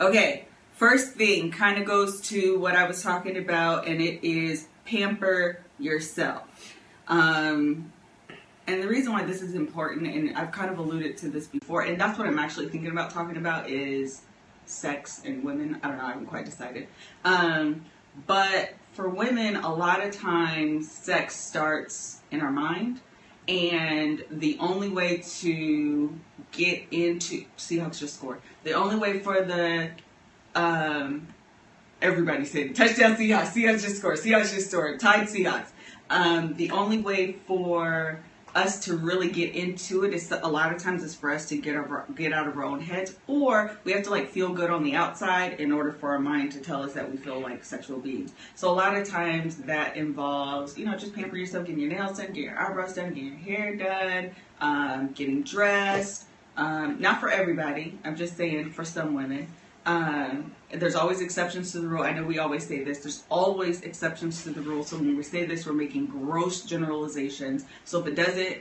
Okay, first thing kind of goes to what I was talking about, and it is pamper yourself. Um, and the reason why this is important, and I've kind of alluded to this before, and that's what I'm actually thinking about talking about is sex and women. I don't know, I haven't quite decided. Um, but for women, a lot of times sex starts in our mind. And the only way to get into Seahawks just scored. The only way for the um, everybody said touchdown Seahawks. Seahawks just scored. Seahawks just scored. Tied Seahawks. Um, the only way for us to really get into it is a lot of times it's for us to get our, get out of our own heads, or we have to like feel good on the outside in order for our mind to tell us that we feel like sexual beings. So a lot of times that involves you know just pamper yourself, getting your nails done, getting your eyebrows done, getting your hair done, um, getting dressed. Um, not for everybody. I'm just saying for some women. Um, there's always exceptions to the rule. I know we always say this. There's always exceptions to the rule. So when we say this, we're making gross generalizations. So if it doesn't,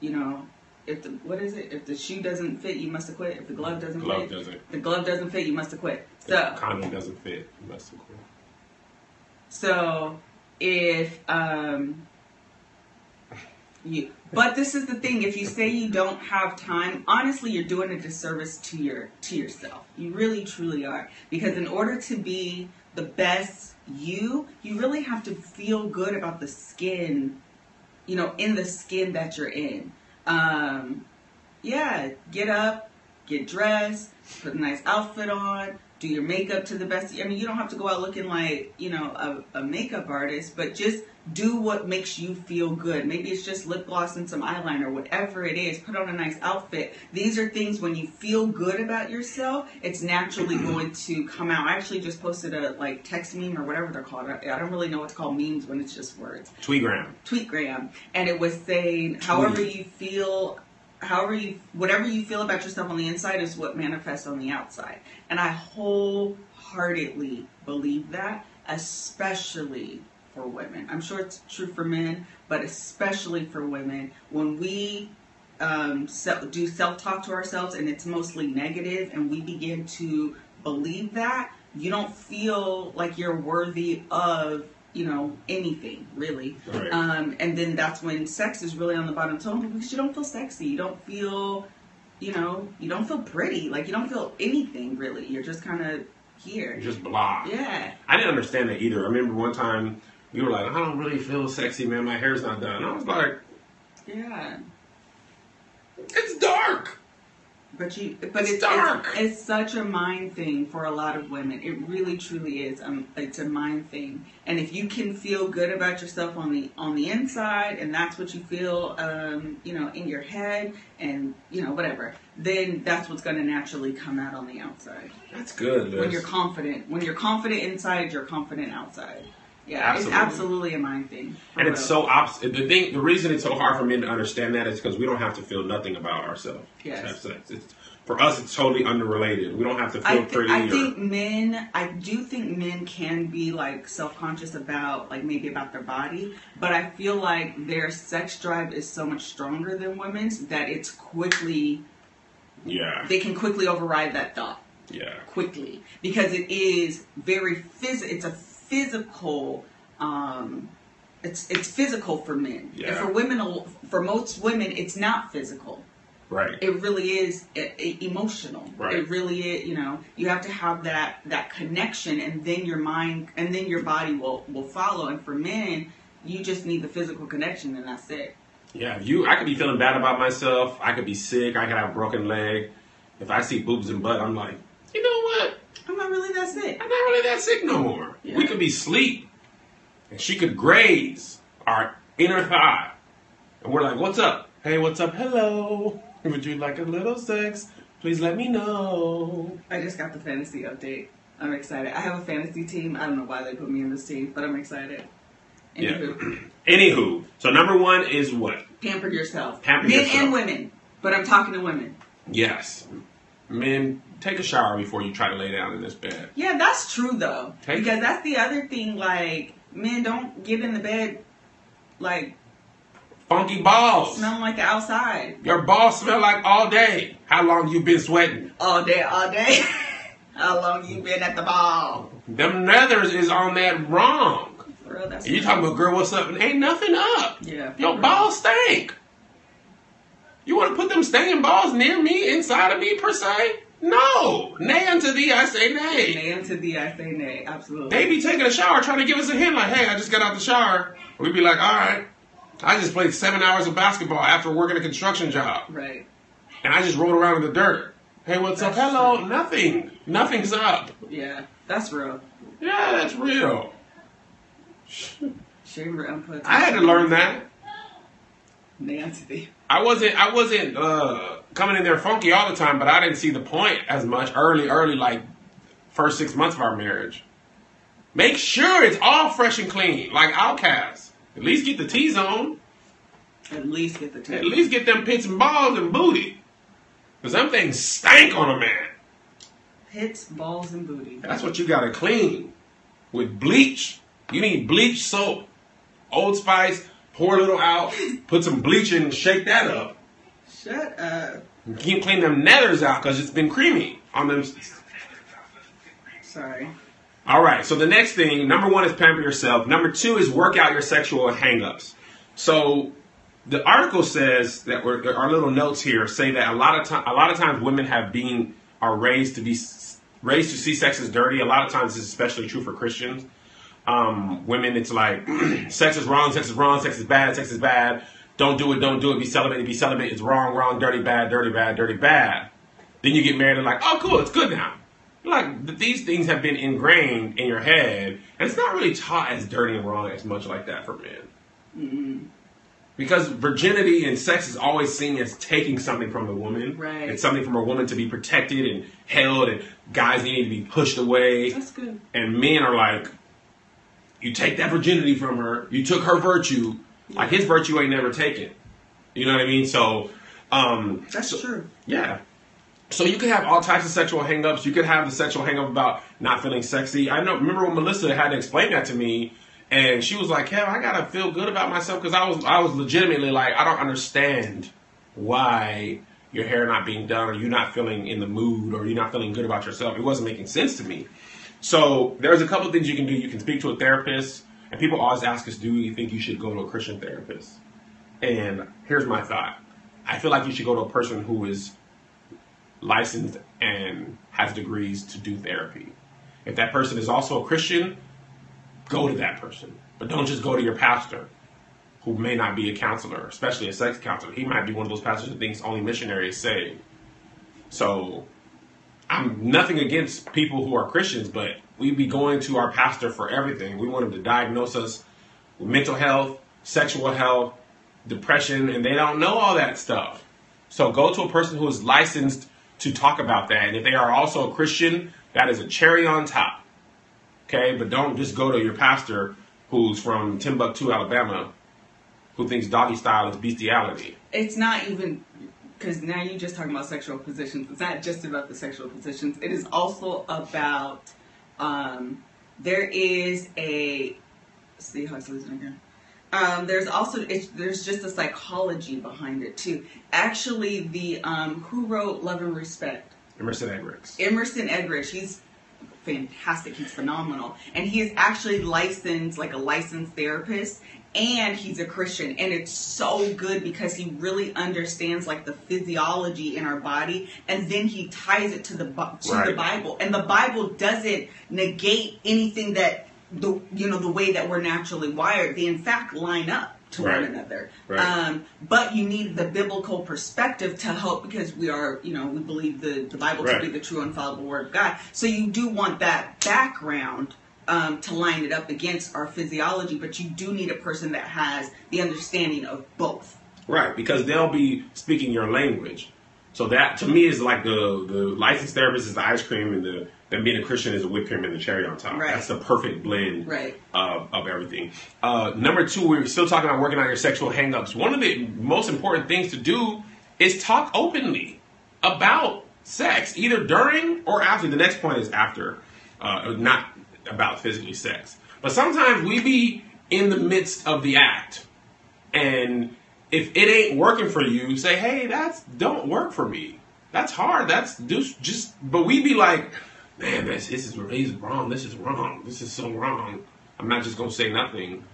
you know, if the what is it? If the shoe doesn't fit, you must have quit. If the glove doesn't Glove fit, doesn't. the glove doesn't fit, you must have quit. If So the condom doesn't fit. You must have quit. So if um you but this is the thing, if you say you don't have time, honestly you're doing a disservice to your to yourself. You really truly are. Because in order to be the best you, you really have to feel good about the skin, you know, in the skin that you're in. Um yeah, get up, get dressed, put a nice outfit on, do your makeup to the best. I mean, you don't have to go out looking like, you know, a, a makeup artist, but just do what makes you feel good. Maybe it's just lip gloss and some eyeliner, whatever it is. Put on a nice outfit. These are things when you feel good about yourself, it's naturally going to come out. I actually just posted a like text meme or whatever they're called. I I don't really know what to call memes when it's just words Tweetgram. tweetgram and it was saying however you feel however you whatever you feel about yourself on the inside is what manifests on the outside. And i wholeheartedly believe that especially for women. I'm sure it's true for men but especially for women. When we um, se- do self-talk to ourselves and it's mostly negative and we begin to believe that you don't feel like you're worthy of you know anything really Right. um, and then that's when sex is really on the bottom tone because you don't feel sexy you don't feel you know you don't feel pretty like you don't feel anything really you're just kind of here You're just blah. yeah I didn't understand that either. I remember one time you were like, I don't really feel sexy, man. My hair's not done. I was like, yeah it's dark. But you, but It's it's, dark. It's, it's such a mind thing for a lot of women. It really, truly is. Um, it's a mind thing. And if you can feel good about yourself on the on the inside, and that's what you feel, um, you know, in your head, and you know, whatever, then that's what's going to naturally come out on the outside. That's good, Liz. When you're confident, when you're confident inside, you're confident outside. Yeah, Absolutely. it's absolutely a mind thing. and it's so opposite. The thing, the reason it's so hard for men to understand that is because we don't have to feel nothing about ourselves. Yes. for us, it's totally unrelated. We don't have to feel I, th- pretty. I or, think men, I do think men can be like self conscious about, like maybe about their body, but I feel like their sex drive is so much stronger than women's that it's quickly, yeah, they can quickly override that thought yeah, quickly because it is very phys. It's a physical. Um, it's it's physical for men, Yeah. and for women, for most women, it's not physical right. it really is e- e- emotional Right. it really is you know you have to have that that connection and then your mind and then your body will will follow and for men you just need the physical connection and that's it Yeah, you. I could be feeling bad about myself. I could be sick. I could have a broken leg. If I see boobs and butt, I'm like, you know what? I'm not really that sick I'm not really that sick no more. Yeah. We could be sleep, and she could graze our inner thigh, and we're like, "What's up? Hey, what's up? Hello. Would you like a little sex? Please let me know. I just got the fantasy update. I'm excited. I have a fantasy team. I don't know why they put me in this team, but I'm excited. Anywho, Yeah. Anywho, so number one is what? pamper yourself. Pamper Men yourself. and women, but I'm talking to women. Yes. Men, take a shower before you try to lay down in this bed. Yeah, that's true though. Take- Because that's the other thing. Like, men don't get in the bed like Funky balls. smelling like the outside Your balls smell like all day. How long you been sweating? all day, all day. How long you been at the ball? Them nethers is on that wrong. Real, You talking about girl, what's up? Ain't nothing up. Yeah. Your balls stink. You want to put them stinking balls near me, inside of me, per se? No. Nay unto thee, I say nay. Nay unto thee, I say nay. Absolutely. They be taking a shower, trying to give us a hint, like, hey, I just got out the shower. We'd be like, all right. I just played seven hours of basketball after working a construction job. Right. And I just rolled around in the dirt. Hey, what's up? Hello. true. Nothing. Nothing's up. Yeah. That's real. Yeah, that's real. Chamber input. I had to learn that. Nay unto thee. I wasn't I wasn't uh, coming in there funky all the time, but I didn't see the point as much early, early like first six months of our marriage. Make sure it's all fresh and clean, like OutKast. At least get the T zone. At least get the two. At least get them pits and balls and booty. Cause them things stank on a man. Pits, balls, and booty. That's what you gotta clean with bleach. You need bleach soap, Old Spice. Pour a little out, put some bleach in, shake that up. Shut up. and Keep cleaning them nethers out because it's been creamy on them. Sorry. All right. So the next thing, number one is pamper yourself. Number two is work out your sexual hangups. So the article says that we're, our little notes here say that a lot of time, a lot of times women have been are raised to be raised to see sex as dirty. A lot of times this is especially true for Christians. Um, women, it's like sex is wrong, sex is wrong, sex is bad, sex is bad. Don't do it, don't do it. Be celibate, be celibate. It's wrong, wrong, dirty, bad, dirty, bad, dirty, bad. Then you get married and like, oh, cool, it's good now. Like these things have been ingrained in your head, and it's not really taught as dirty and wrong as much like that for men. Because virginity and sex is always seen as taking something from the woman. Right. It's something from a woman to be protected and held, and guys need to be pushed away. That's good. And men are like, you take that virginity from her, you took her virtue, like his virtue ain't never taken. You know what I mean? So, um, That's so- true. yeah. So you could have all types of sexual hangups. You could have the sexual hangup about not feeling sexy. I know. Remember when Melissa had to explain that to me, and she was like, "Kev, I gotta feel good about myself because I was I was legitimately like, I don't understand why your hair not being done, or you not feeling in the mood, or you not feeling good about yourself. It wasn't making sense to me. So there's a couple things you can do. You can speak to a therapist, and people always ask us, "Do you think you should go to a Christian therapist?" And here's my thought: I feel like you should go to a person who is licensed and has degrees to do therapy. If that person is also a Christian, go to that person. But don't just go to your pastor, who may not be a counselor, especially a sex counselor. He might be one of those pastors who thinks only missionaries save. So I'm nothing against people who are Christians, but we be going to our pastor for everything. We want him to diagnose us with mental health, sexual health, depression, and they don't know all that stuff. So go to a person who is licensed to talk about that. And if they are also a Christian, that is a cherry on top. Okay, but don't just go to your pastor who's from Timbuktu, Alabama, who thinks doggy style is bestiality. It's not even because now you're just talking about sexual positions. It's not just about the sexual positions. It is also about um, there is a see how it's losing again. Um, there's also it's, there's just a psychology behind it too. Actually, the um, who wrote Love and Respect Emerson Eggerichs. Emerson Eggerichs, he's fantastic. He's phenomenal, and he is actually licensed, like a licensed therapist, and he's a Christian. And it's so good because he really understands like the physiology in our body, and then he ties it to the to the Bible. And the Bible doesn't negate anything that the you know the way that we're naturally wired. They in fact line up to Right. one another. Right. Um, but you need the biblical perspective to help because we are, you know, we believe the, the Bible Right. to be the true infallible word of God. So you do want that background um, to line it up against our physiology, but you do need a person that has the understanding of both. Right, because they'll be speaking your language. So that to me is like the the licensed therapist is the ice cream and the then being a Christian is a whipped cream and the cherry on top. Right. That's the perfect blend Right. of, of everything. Uh, number two, we're still talking about working on your sexual hangups. One of the most important things to do is talk openly about sex, either during or after. The next point is after, uh, not about physically sex. But sometimes we be in the midst of the act, and if it ain't working for you, say, "Hey, that's don't work for me. That's hard. That's just just." But we be like, "Man, this, this is is wrong. This is wrong. This is so wrong." I'm not just gonna say nothing.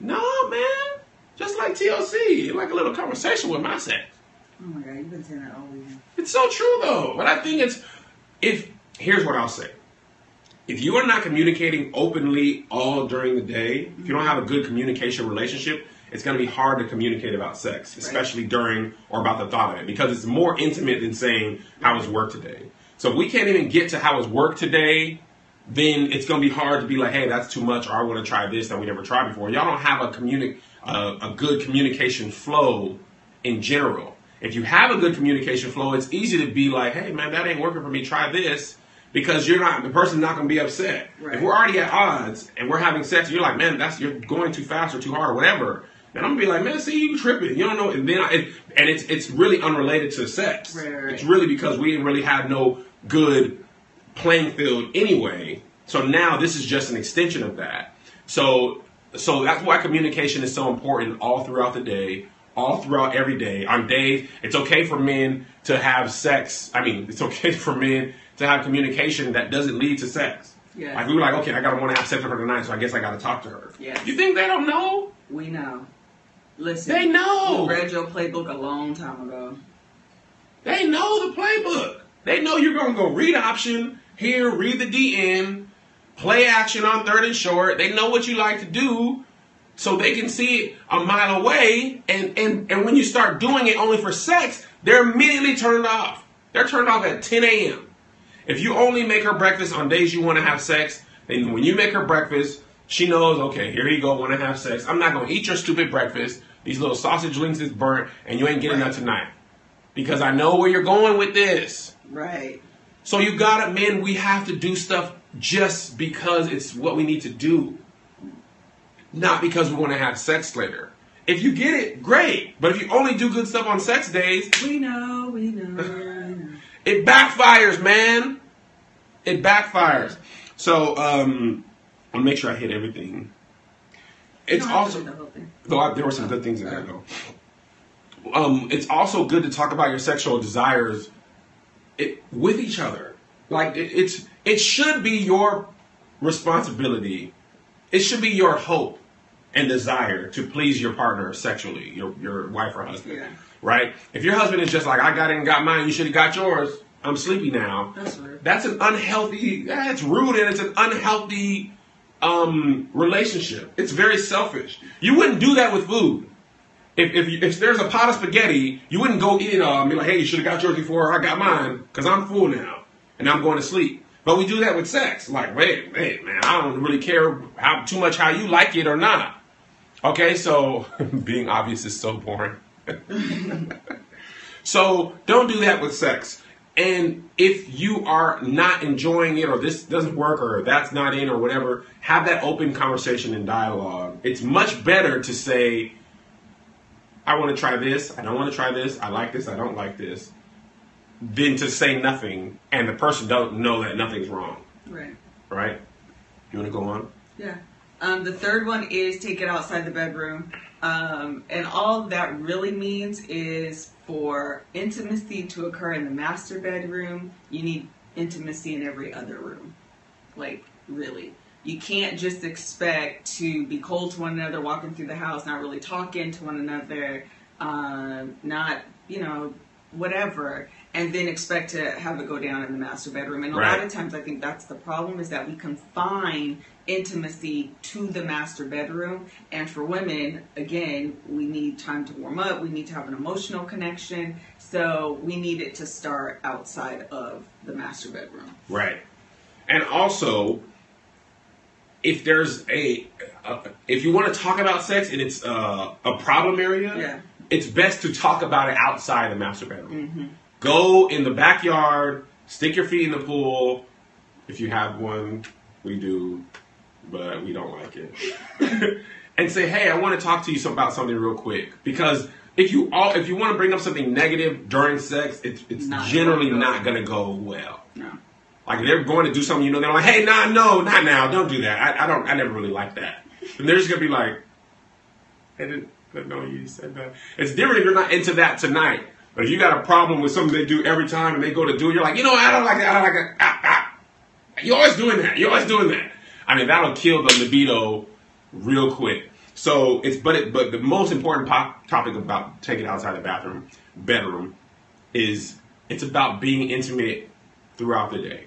No, man. Just like TLC, like a little conversation with my sex. Oh my god, you've been saying that all week. It's so true though. But I think it's if here's what I'll say. If you are not communicating openly all during the day, if you don't have a good communication relationship, it's going to be hard to communicate about sex, especially during or about the thought of it, because it's more intimate than saying how was work today. So if we can't even get to how was work today, then it's going to be hard to be like, hey, that's too much, or I want to try this that we never tried before. Y'all don't have a communi- uh, a good communication flow in general. If you have a good communication flow, it's easy to be like, hey, man, that ain't working for me. Try this because you're not the person's not going to be upset. Right. If we're already at odds and we're having sex, you're like, man, that's you're going too fast or too hard or whatever. And I'm gonna be like, man, see, you tripping. You don't know. And then I, it, and it's it's really unrelated to sex. Right, right. It's really because we didn't really have no good playing field anyway. So now this is just an extension of that. So so that's why communication is so important all throughout the day, all throughout every day. On days, it's okay for men to have sex. I mean, it's okay for men to have communication that doesn't lead to sex. Yeah. Like we were like, okay, I gotta want to have sex with her tonight, so I guess I gotta talk to her. Yeah. You think they don't know? We know. Listen. They know. We read your playbook a long time ago. They know the playbook. They know you're going to go read option here, read the DN, play action on third and short. They know what you like to do, so they can see it a mile away. And and and when you start doing it only for sex, they're immediately turned off. They're turned off at 10 a.m. If you only make her breakfast on days you want to have sex, then when you make her breakfast, she knows, okay, here you go, want to have sex. I'm not going to eat your stupid breakfast. These little sausage links is burnt, and you ain't getting that tonight. Because I know where you're going with this. Right. So you got it, men. We have to do stuff just because it's what we need to do, not because we want to have sex later. If you get it, great. But if you only do good stuff on sex days, we know, we know. It backfires, man. It backfires. So um, I'll make sure I hit everything. It's You don't have to also do the whole thing. though I, there were some good things in there though. Um, it's also good to talk about your sexual desires it, with each other. Like it, it's it should be your responsibility. It should be your hope and desire to please your partner sexually, your your wife or husband. Yeah. Right? If your husband is just like I got it and got mine, you should have got yours. I'm sleepy now. That's rude. That's an unhealthy. That's rude and it's an unhealthy um, relationship. It's very selfish. You wouldn't do that with food. If if, if there's a pot of spaghetti, you wouldn't go eat it all and be like, "Hey, you should have got yours before I got mine," because I'm full now and I'm going to sleep. But we do that with sex. Like, wait, wait, man, I don't really care how too much how you like it or not. Okay, so being obvious is so boring. so don't do that with sex. And if you are not enjoying it, or this doesn't work, or that's not in, or whatever, have that open conversation and dialogue. It's much better to say, I want to try this, I don't want to try this, I like this, I don't like this, than to say nothing and the person don't know that nothing's wrong. Right. Right? You want to go on? Yeah. Um, the third one is take it outside the bedroom. Um, and all that really means is for intimacy to occur in the master bedroom, you need intimacy in every other room. Like, really. You can't just expect to be cold to one another, walking through the house, not really talking to one another, um, not, you know, whatever, and then expect to have it go down in the master bedroom. And a lot of times I think that's the problem is that we confine intimacy to the master bedroom. And for women, again, we need time to warm up. We need to have an emotional connection. So we need it to start outside of the master bedroom. Right. And also, if there's a, uh, if you want to talk about sex and it's uh, a problem area, Yeah. it's best to talk about it outside the master bedroom. Mm-hmm. Go in the backyard, stick your feet in the pool. If you have one, we do, but we don't like it. and say, hey, I want to talk to you about something real quick because if you all if you want to bring up something negative during sex, it's it's Not generally gonna go. not gonna go well. No. Like they're going to do something, you know, they're like, hey, nah, no, not now, don't do that. I, I don't, I never really like that. And they're just gonna be like, I didn't, didn't know you said that. It's different if you're not into that tonight. But if you got a problem with something they do every time and they go to do it, you're like, you know? I don't like that. I don't like that. Ah, ah. You're always doing that. You're always doing that. I mean, that'll kill the libido real quick. So it's, but it, but the most important po- topic about taking outside the bathroom, bedroom, is it's about being intimate throughout the day.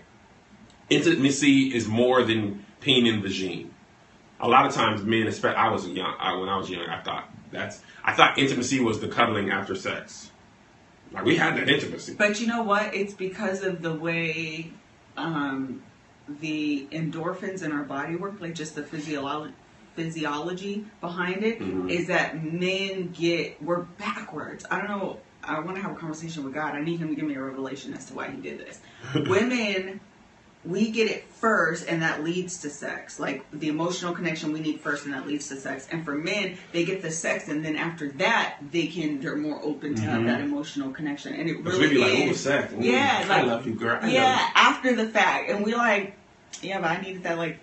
Intimacy is more than peen and vagine. A lot of times, men, especially I was young. I, when I was young, I thought that's I thought intimacy was the cuddling after sex. Like we had that intimacy. But you know what? It's because of the way um, the endorphins in our body work, like just the physiology physiology behind it, is Mhm. that men get we're backwards. I don't know. I want to have a conversation with God. I need Him to give me a revelation as to why He did this. Women, we get it first, and that leads to sex. Like the emotional connection we need first, and that leads to sex. And for men, they get the sex, and then after that, they can they're more open to have Mhm. that emotional connection. And it really we be like. "Oh, sex. Ooh, Yeah, I like- love you, girl. I yeah, after the fact, and we like, yeah, but I needed that like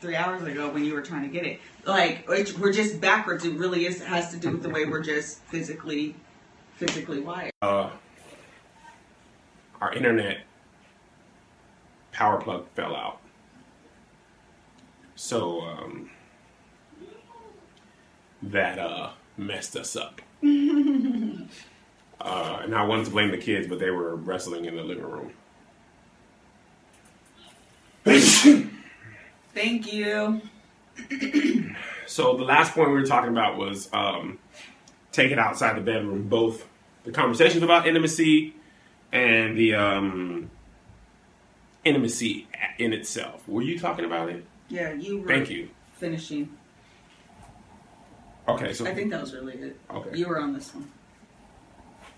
three hours ago when you were trying to get it. Like we're just backwards. It really is has to do with the way we're just physically physically wired. Uh, our internet power plug fell out, so um, that uh, messed us up. uh, and I wanted to blame the kids, but they were wrestling in the living room. Thank you. So the last point we were talking about was um, take it outside the bedroom. Both the conversations about intimacy and the um, intimacy in itself. Were you talking about it? Yeah, you. Were Thank you. Finishing. Okay, so I think that was really good. Okay. You were on this one.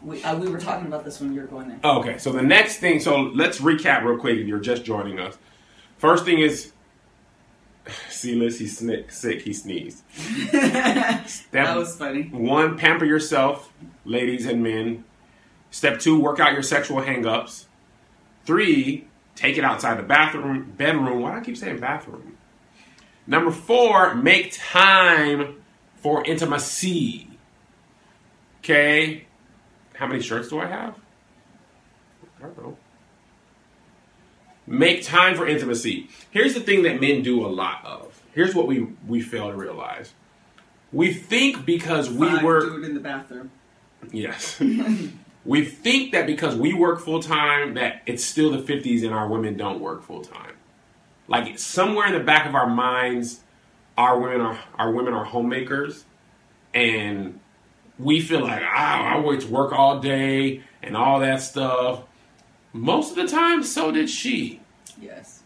We uh, we were talking about this when you were going there. okay. So the next thing. So let's recap real quick. If you're just joining us, first thing is. See, Liz, he's sick. Sick. He sneezed. that was funny. One, pamper yourself, ladies and men. Step two, work out your sexual hangups. Three, take it outside the bathroom, bedroom. Why do I keep saying bathroom? Number four, make time for intimacy. Okay. How many shirts do I have? I don't know. Make time for intimacy. Here's the thing that men do a lot of. Here's what we we fail to realize. We think because we do it in the bathroom. Yes. we think that because we work full time that it's still the 50s and our women don't work full time. Like somewhere in the back of our minds, our women are our women are homemakers, and we feel like ah, I wait to work all day and all that stuff. Most of the time, so did she. Yes.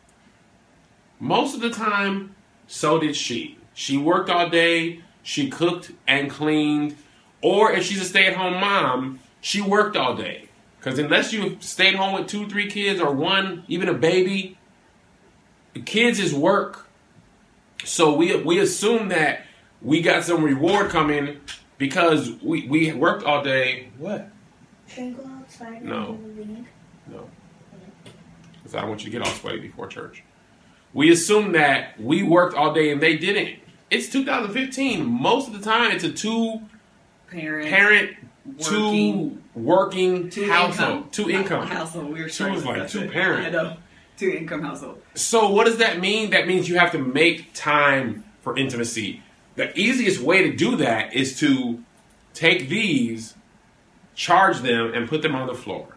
Most of the time, so did she. She worked all day, she cooked and cleaned, or if she's a stay at home mom, she worked all day. Because unless you stayed home with two, three kids, or one, even a baby, the kids is work. So we, we assume that we got some reward coming because we, we worked all day. What? Can go outside No. do the? No. Because I don't want you to get all sweaty before church. We assume that we worked all day and they didn't. It's 2015. Most of the time, it's a two Parent. parent, Working. two working Two household, income. two income. household. We were Two is like two parents. parent. I know. Two income household. So, what does that mean? That means you have to make time for intimacy. The easiest way to do that is to take these, charge them, and put them on the floor.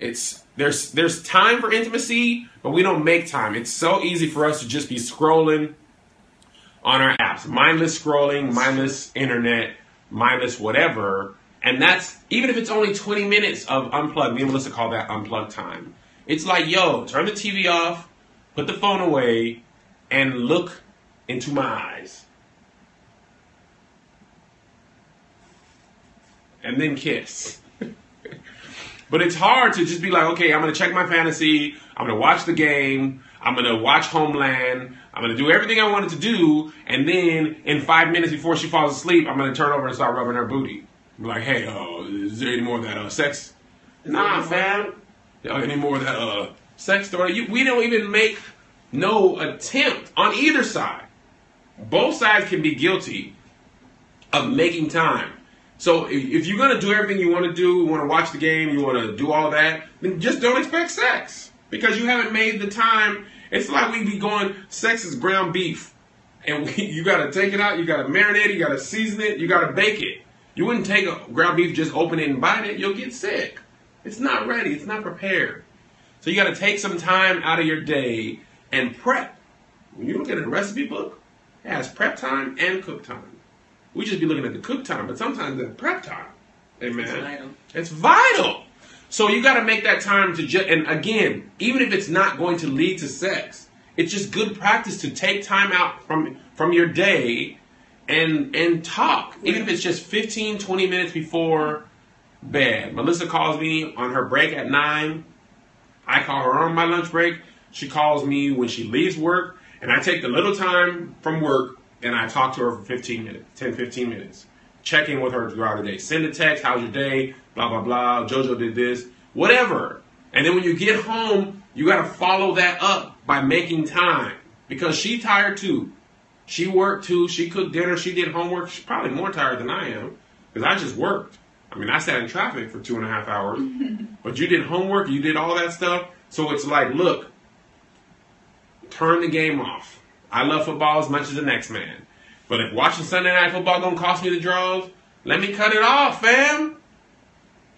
It's there's there's time for intimacy, but we don't make time. It's so easy for us to just be scrolling on our apps, mindless scrolling, mindless internet, mindless whatever. And that's even if it's only 20 minutes of unplugged. Me and Melissa call that unplugged time. It's like, yo, turn the TV off, put the phone away, and look into my eyes. And then kiss. But it's hard to just be like, okay, I'm gonna check my fantasy, I'm gonna watch the game, I'm gonna watch Homeland, I'm gonna do everything I wanted to do, and then in five minutes before she falls asleep, I'm gonna turn over and start rubbing her booty. Like, hey, uh, is there any more of that uh, sex? Nah, fam. Any more of that uh, sex story? You, we don't even make no attempt on either side. Both sides can be guilty of making time. So if, if you're gonna do everything you want to do, you want to watch the game, you want to do all that, then just don't expect sex because you haven't made the time. It's like we be going, sex is ground beef, and we, you got to take it out, you got to marinate it, you got to season it, you got to bake it. You wouldn't take a ground beef, just open it and bite it. You'll get sick. It's not ready. It's not prepared. So you got to take some time out of your day and prep. When you look at a recipe book, it has prep time and cook time. We just be looking at the cook time, but sometimes the prep time. Amen. It's vital. It's vital. So you got to make that time to just, and again, even if it's not going to lead to sex, it's just good practice to take time out from from your day and and talk. Even if it's just 15, 20 minutes before bed. Melissa calls me on her break at 9. I call her on my lunch break. She calls me when she leaves work, and I take the little time from work and I talk to her for 15 minutes, 10, 15 minutes. Check in with her throughout the day. Send a text, how's your day? Blah, blah, blah. JoJo did this. Whatever. And then when you get home, you got to follow that up by making time because she tired too. She worked too. She cooked dinner. She did homework. She's probably more tired than I am because I just worked. I mean, I sat in traffic for two and a half hours, but you did homework. You did all that stuff. So it's like, look, turn the game off. I love football as much as the next man. But if watching Sunday Night Football gonna cost me the draws, let me cut it off, fam.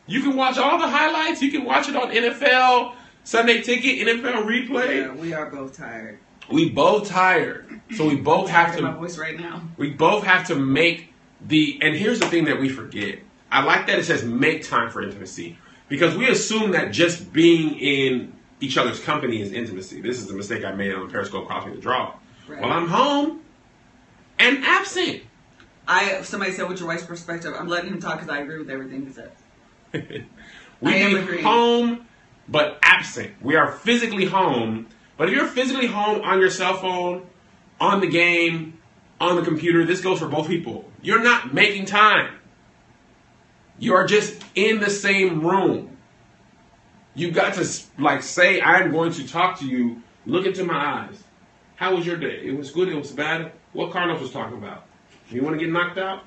You can watch all the highlights. You can watch it on NFL Sunday Ticket, NFL Replay. Yeah, we are both tired. We both tired, so we both have Hear my to. voice right now. We both have to make the. And here's the thing that we forget. I like that it says make time for intimacy because we assume that just being in each other's company is intimacy. This is the mistake I made on the Periscope me the draw. Right. Well, I'm home and absent. I somebody said, "What's your wife's perspective?" I'm letting him talk because I agree with everything he said. we I am be agreeing. home but absent. We are physically home, but if you're physically home on your cell phone, on the game, on the computer, this goes for both people. You're not making time. You are just in the same room. You got to like say, "I'm going to talk to you." Look into my eyes. How was your day? It was good. It was bad. What Carlos was talking about? You want to get knocked out?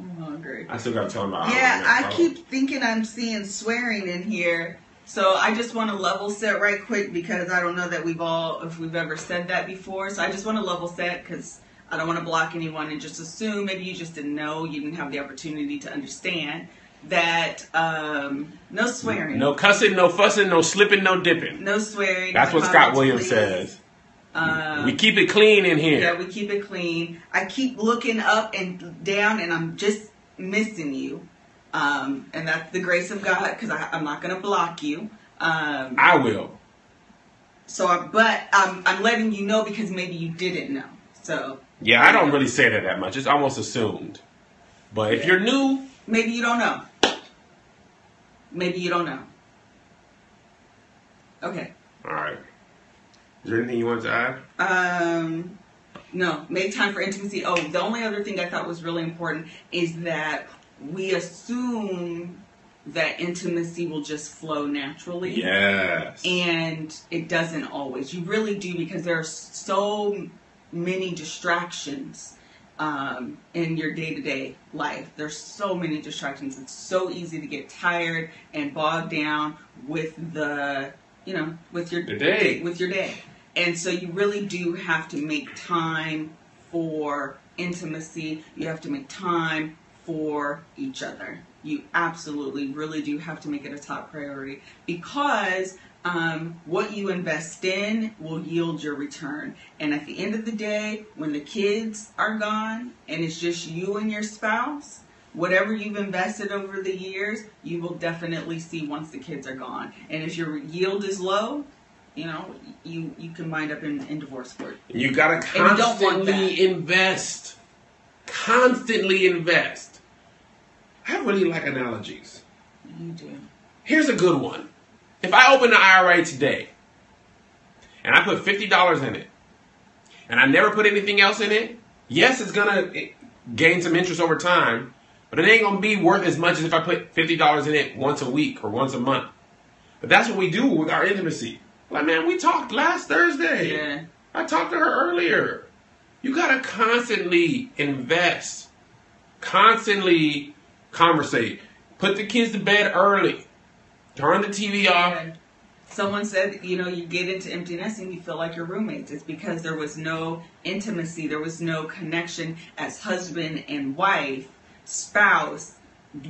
I'm hungry. I still got to tell him about. Yeah, how I keep thinking I'm seeing swearing in here. So I just want to level set right quick because I don't know that we've all, if we've ever said that before. So I just want to level set because I don't want to block anyone and just assume maybe you just didn't know, you didn't have the opportunity to understand that um, no swearing, No cussing, no fussing, no slipping, no dipping. no swearing. That's what Scott Williams please. says. Um, we keep it clean in here. Yeah, we keep it clean. I keep looking up and down, and I'm just missing you. Um, and that's the grace of God because I'm not going to block you. Um, I will. so, I, but I'm, I'm letting you know because maybe you didn't know. So Yeah, I don't really say that that much. It's almost assumed. But if you're new, maybe you don't know. Maybe you don't know. Okay. all right. Is there anything you want to add? Um, no, make time for intimacy. Oh, the only other thing I thought was really important is that we assume that intimacy will just flow naturally. Yes. And it doesn't always. You really do because there are so many distractions um, in your day to day life. There's so many distractions. It's so easy to get tired and bogged down with the, you know, with your The day. with your day. And so you really do have to make time for intimacy. You have to make time for each other. You absolutely really do have to make it a top priority because um, what you invest in will yield your return. And at the end of the day, when the kids are gone and it's just you and your spouse, whatever you've invested over the years, you will definitely see once the kids are gone. And if your yield is low, you know, you you can wind up in, in divorce court. You gotta you don't want constantly invest. Constantly invest. I really like analogies. You do. Here's a good one. If I open the IRA today and I put $50 in it and I never put anything else in it, yes, it's going to eh, gain some interest over time, but it ain't going to be worth as much as if I put $50 in it once a week or once a month. But that's what we do with our intimacy. Like, man, we talked last Thursday. Yeah. I talked to her earlier. You got to constantly invest, constantly conversate. Put the kids to bed early. Turn the TV off. Someone said, you know, you get into emptiness and you feel like your roommates. It's because there was no intimacy, there was no connection as husband and wife, spouse,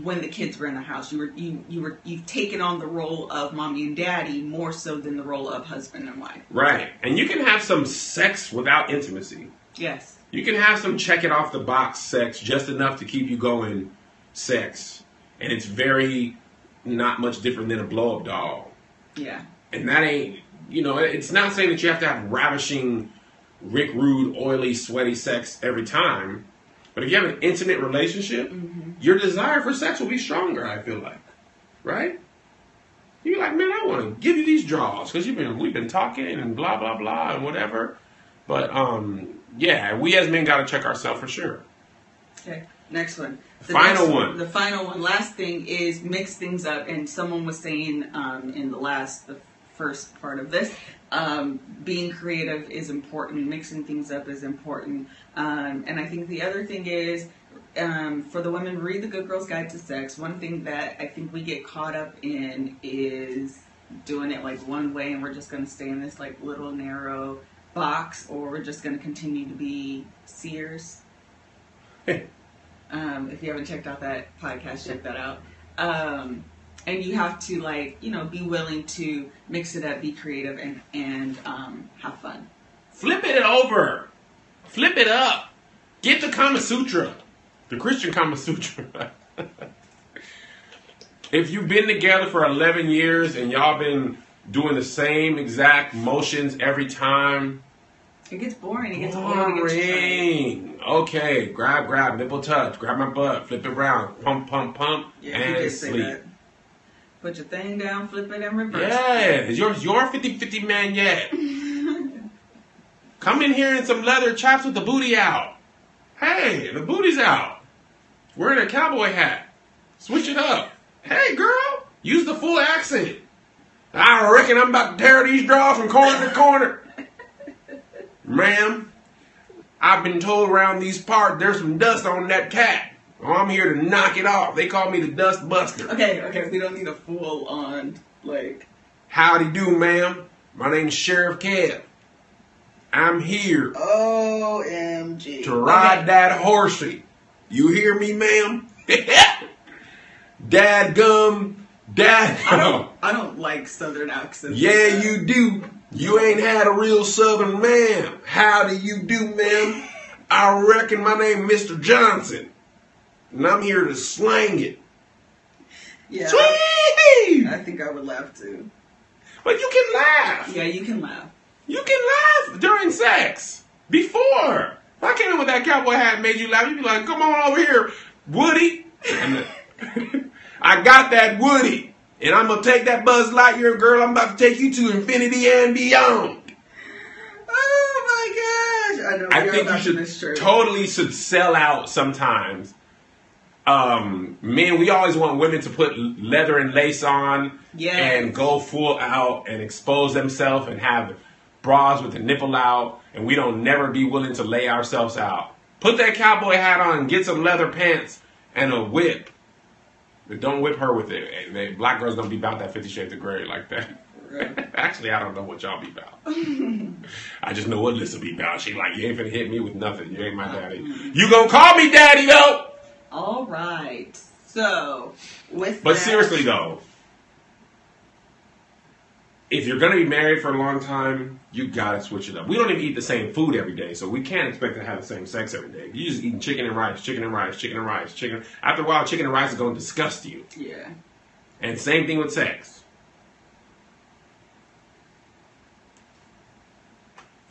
when the kids were in the house. You were you you were you've taken on the role of mommy and daddy more so than the role of husband and wife. Right. And you can have some sex without intimacy. Yes. You can have some check it off the box sex, just enough to keep you going sex. And it's very not much different than a blow up doll. Yeah. And that ain't, you know, it's not saying that you have to have ravishing, Rick Rude, oily, sweaty sex every time. But if you have an intimate relationship, your desire for sex will be stronger, I feel like. Right? You're like, man, I want to give you these draws because you've been we've been talking and blah blah blah and whatever. But um, yeah, we as men got to check ourselves for sure. Okay, next one. The Final next one. The final one. Last thing is mix things up. And someone was saying um, in the last, the first part of this, um, being creative is important. Mixing things up is important. Um, and I think the other thing is. Um, for the women, read the Good Girl's Guide to Sex. One thing that I think we get caught up in is doing it like one way, and we're just going to stay in this like little narrow box, or we're just going to continue to be seers. Um, if you haven't checked out that podcast, check that out. Um, and you have to like, you know, be willing to mix it up, be creative, and and um, have fun. Flip it over. Flip it up. Get the Kama Sutra. The Christian Kama Sutra. if you've been together for 11 years and y'all been doing the same exact motions every time, It gets boring. It gets gets boring. Okay, grab, grab, nipple touch, grab my butt, flip it around, pump, pump, pump, Yeah, you and sleep. that. Put your thing down, flip it, and reverse. Yeah, is your your 50-50 man yet? Come in here in some leather chaps with the booty out. Hey, the booty's out. Wearing a cowboy hat. Switch it up. Hey, girl, use the full accent. I reckon I'm about to tear these draws from corner to corner. Ma'am, I've been told around these parts there's some dust on that cat. Well, I'm here to knock it off. They call me the dust buster. Okay, okay. We don't need a full on like. Howdy do, ma'am. My name's Sheriff Kev. I'm here OMG. to ride that horsey. You hear me, ma'am? Dad gum, dad I don't. I don't like Southern accents. Yeah, you do. You ain't had a real Southern man. How do you do, ma'am? I reckon my name Mr. Johnson. And I'm here to slang it. Yeah. Sweet! I think I would laugh too. But you can laugh. Yeah, you can laugh. You can laugh during sex. Before. If I came in with that cowboy hat and made you laugh, you'd be like, come on over here, Woody. I got that Woody. And I'm going to take that Buzz Lightyear girl. I'm about to take you to infinity and beyond. Oh my gosh! I know. I think you should totally should sell out sometimes. Um, men, we always want women to put leather and lace on Yes. and go full out and expose themselves and have bras with the nipple out, and we don't never be willing to lay ourselves out. Put that cowboy hat on, get some leather pants and a whip. But don't whip her with it. They- Black girls don't be about that Fifty Shades of Grey like that. Actually, I don't know what y'all be about. I just know what Lissa be about. She like, you ain't finna hit me with nothing. You ain't my daddy. You gonna call me daddy though? All right. So with But that- seriously though, if you're gonna be married for a long time, you gotta switch it up. We don't even eat the same food every day, so we can't expect to have the same sex every day. You just eating chicken and rice, chicken and rice, chicken and rice, chicken. After a while, chicken and rice is gonna disgust you. Yeah. And same thing with sex.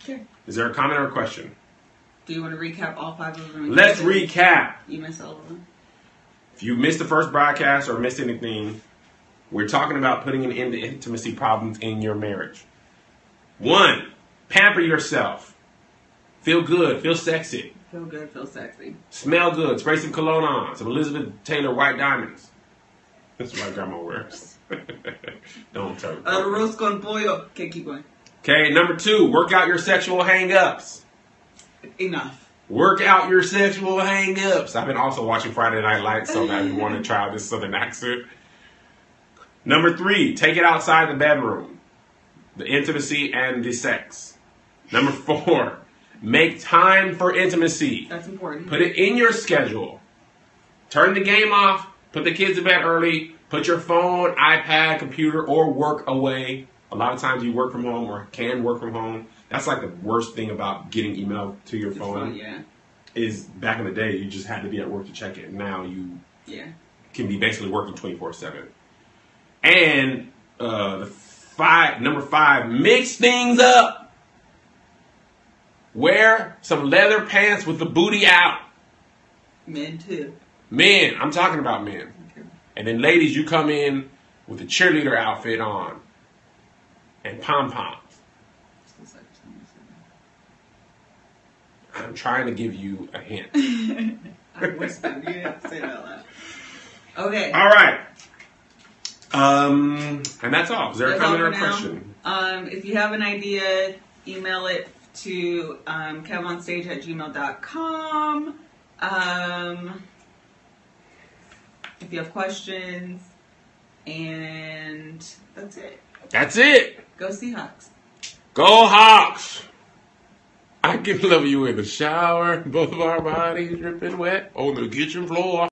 Okay. Is there a comment or a question? Do you want to recap all five of them? Let's recap. You missed all of them. If you missed the first broadcast or missed anything, We're talking about putting an end to intimacy problems in your marriage. One, pamper yourself. Feel good, feel sexy, Feel good, feel sexy. smell good, spray some cologne on, some Elizabeth Taylor white diamonds. That's what my grandma wears. Don't tell her. Arroz con pollo. Okay, keep going. Okay, number two, work out your sexual hang-ups. Enough. Work out your sexual hang-ups. I've been also watching Friday Night Lights, so I've want to try out this southern accent. Number three, take it outside the bedroom. The intimacy and the sex. Number four, make time for intimacy. That's important. Put it in your schedule. Turn the game off. Put the kids to bed early. Put your phone, iPad, computer, or work away. A lot of times you work from home or can work from home. That's like the worst thing about getting email to your phone. yeah. Is back in the day you just had to be at work to check it. Now you Yeah. can be basically working twenty four seven. And uh, the five number five, mix things up. Wear some leather pants with the booty out. Men too. Men, I'm talking about men. Okay. And then ladies, you come in with a cheerleader outfit on and pom poms. I'm trying to give you a hint. I whispered. You didn't say out loud. Okay. All right. Um, and that's all. Is there a That's all comment or a now. question? Um, if you have an idea, email it to um, kevonstage at gmail.com. Um, if you have questions, and that's it. That's it. Go Seahawks. Go Hawks. I can love you in the shower, both of our bodies dripping wet on the kitchen floor.